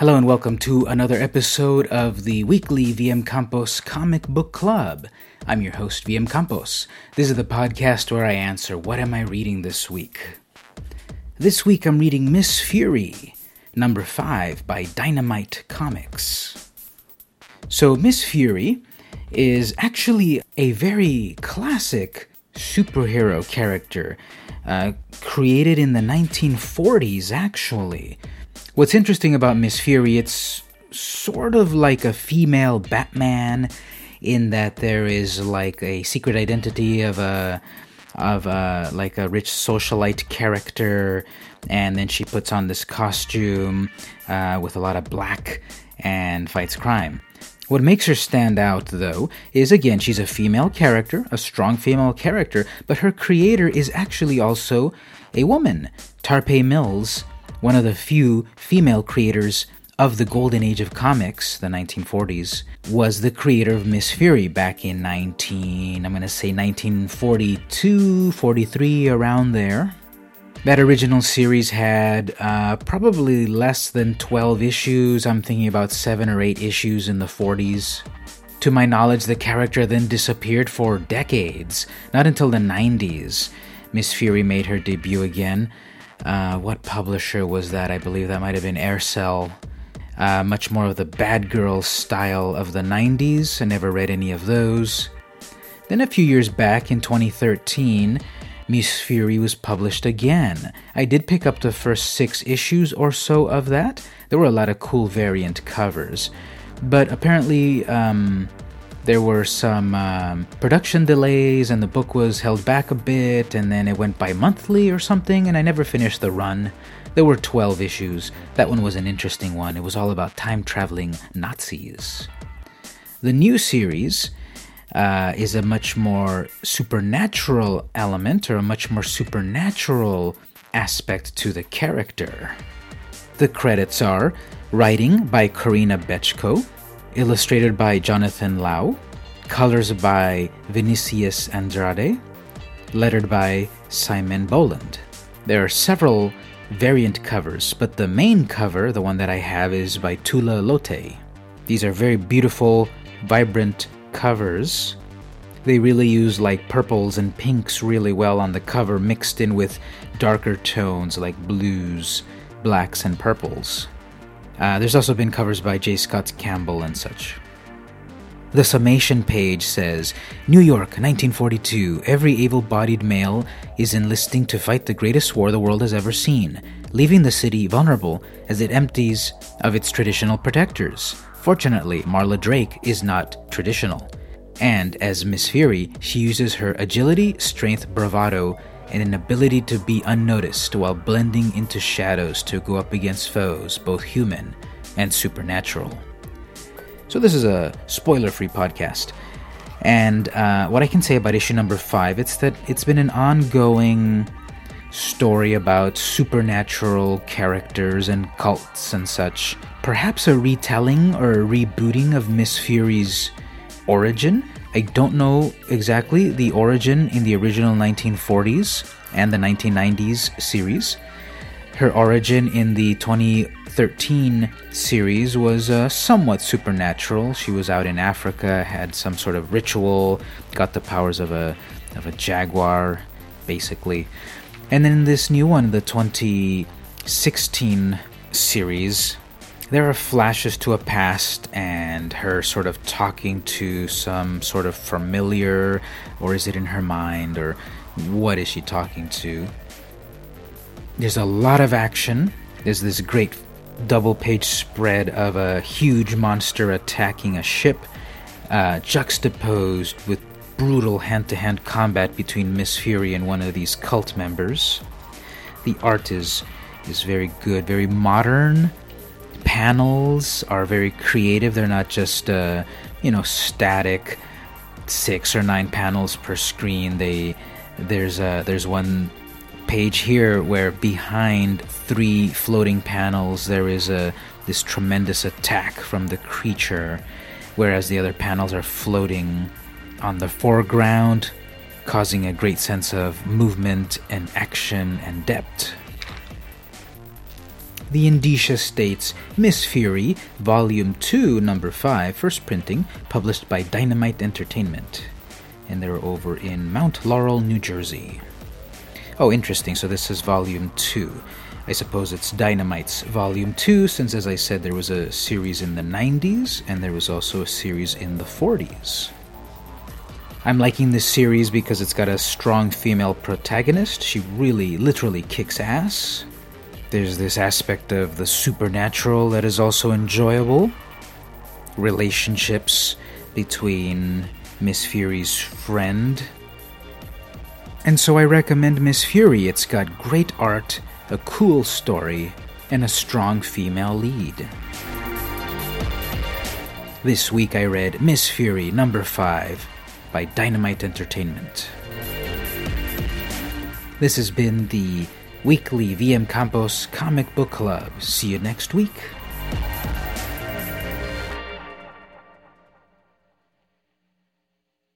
Hello and welcome to another episode of the weekly VM Campos Comic Book Club. I'm your host, VM Campos. This is the podcast where I answer what am I reading this week. This week I'm reading Miss Fury, number 5 by Dynamite Comics. So, Miss Fury is actually a very classic superhero character, uh, created in the 1940s, actually. What's interesting about Miss Fury, it's sort of like a female Batman in that there is like a secret identity of a of a like a rich socialite character and then she puts on this costume uh, with a lot of black and fights crime what makes her stand out, though, is again, she's a female character, a strong female character, but her creator is actually also a woman. Tarpé Mills one of the few female creators of the golden age of comics, the 1940s, was the creator of Miss Fury back in 19, I'm going to say 1942, 43, around there. That original series had uh, probably less than 12 issues. I'm thinking about 7 or 8 issues in the 40s. To my knowledge, the character then disappeared for decades. Not until the 90s, Miss Fury made her debut again. Uh, what publisher was that? I believe that might have been Aircel. Uh, much more of the bad girl style of the 90s. I never read any of those. Then a few years back in 2013, Miss Fury was published again. I did pick up the first six issues or so of that. There were a lot of cool variant covers. But apparently, um, there were some um, production delays and the book was held back a bit and then it went bi monthly or something and I never finished the run. There were 12 issues. That one was an interesting one. It was all about time traveling Nazis. The new series uh, is a much more supernatural element or a much more supernatural aspect to the character. The credits are writing by Karina Bechko, illustrated by Jonathan Lau, colors by Vinicius Andrade, lettered by Simon Bowland. There are several variant covers, but the main cover, the one that I have, is by Tula Lotay. These are very beautiful, vibrant covers. They really use like purples and pinks really well on the cover, mixed in with darker tones like blues, blacks, and purples. Uh, there's also been covers by J. Scott Campbell and such. The summation page says New York, 1942. Every able bodied male is enlisting to fight the greatest war the world has ever seen, leaving the city vulnerable as it empties of its traditional protectors. Fortunately, Marla Drake is not traditional. And as Miss Fury, she uses her agility, strength, bravado, and an ability to be unnoticed while blending into shadows to go up against foes, both human and supernatural. So, this is a spoiler free podcast. And uh, what I can say about issue number five, it's that it's been an ongoing story about supernatural characters and cults and such. Perhaps a retelling or a rebooting of Miss Fury's origin, I don't know exactly the origin in the original 1940s and the 1990s series. Her origin in the 2013 series was uh, somewhat supernatural. She was out in Africa, had some sort of ritual, got the powers of a of a jaguar, basically. And then this new one, the 2016 series, there are flashes to a past and her sort of talking to some sort of familiar, or is it in her mind, or what is she talking to? There's a lot of action. There's this great double page spread of a huge monster attacking a ship, uh, juxtaposed with brutal hand to hand combat between Miss Fury and one of these cult members. The art is is very good, very modern, panels are very creative. They're not just uh, you know static six or nine panels per screen. They there's a there's one page here where behind three floating panels there is a this tremendous attack from the creature, whereas the other panels are floating on the foreground, causing a great sense of movement and action and depth. The Indicia states Miss Fury, Volume 2, Number 5, first printing, published by Dynamite Entertainment. And they're over in Mount Laurel, New Jersey. Oh, interesting. So this is Volume 2. I suppose it's Dynamite's Volume 2, since, as I said, there was a series in the 90s and there was also a series in the 40s. I'm liking this series because it's got a strong female protagonist. She really, literally kicks ass. There's this aspect of the supernatural that is also enjoyable. Relationships between Miss Fury's friend. And so I recommend Miss Fury. It's got great art, a cool story, and a strong female lead. This week I read Miss Fury number 5 by Dynamite Entertainment. This has been the weekly VM Campos comic book club. See you next week.